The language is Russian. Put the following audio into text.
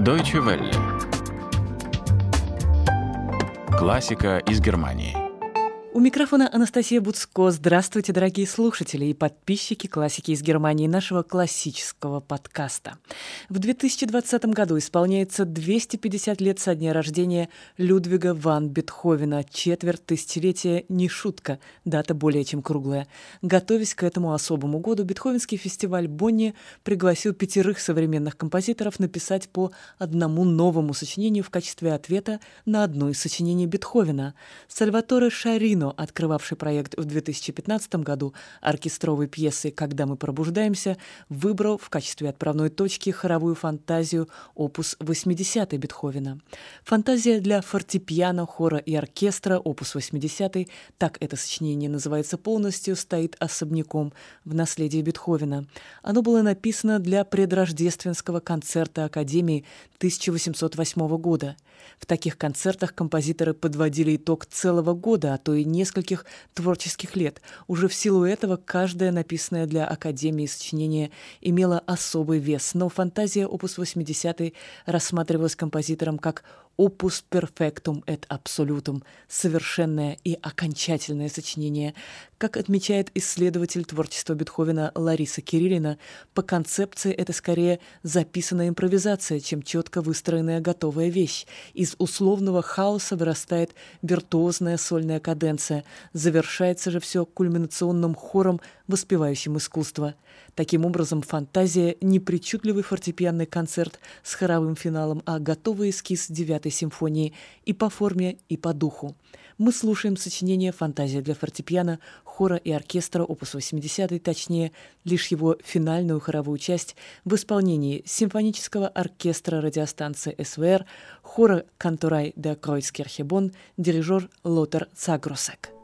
Deutsche Welle. Классика из Германии. У микрофона Анастасия Буцко. Здравствуйте, дорогие слушатели и подписчики классики из Германии нашего классического подкаста. В 2020 году исполняется 250 лет со дня рождения Людвига ван Бетховена. Четверть тысячелетия не шутка, дата более чем круглая. Готовясь к этому особому году, Бетховенский фестиваль Бонни пригласил пятерых современных композиторов написать по одному новому сочинению в качестве ответа на одно из сочинений Бетховена. Сальваторе Шарин Кино, открывавший проект в 2015 году оркестровой пьесы «Когда мы пробуждаемся», выбрал в качестве отправной точки хоровую фантазию опус 80 Бетховена. Фантазия для фортепиано, хора и оркестра опус 80 так это сочинение называется полностью, стоит особняком в наследии Бетховена. Оно было написано для предрождественского концерта Академии 1808 года. В таких концертах композиторы подводили итог целого года, а то и нескольких творческих лет. Уже в силу этого каждое написанное для Академии сочинение имело особый вес, но фантазия опус 80 рассматривалась композитором как opus perfectum et absolutum, совершенное и окончательное сочинение. Как отмечает исследователь творчества Бетховена Лариса Кириллина, по концепции это скорее записанная импровизация, чем четко выстроенная готовая вещь. Из условного хаоса вырастает виртуозная сольная каденция, завершается же все кульминационным хором, воспевающим искусство. Таким образом, фантазия — не причудливый фортепианный концерт с хоровым финалом, а готовый эскиз девятой симфонии и по форме, и по духу. Мы слушаем сочинение «Фантазия для фортепиано» хора и оркестра опус 80, точнее, лишь его финальную хоровую часть в исполнении симфонического оркестра радиостанции СВР, хора «Канторай де Кройцкерхебон», дирижер Лотер Цагросек.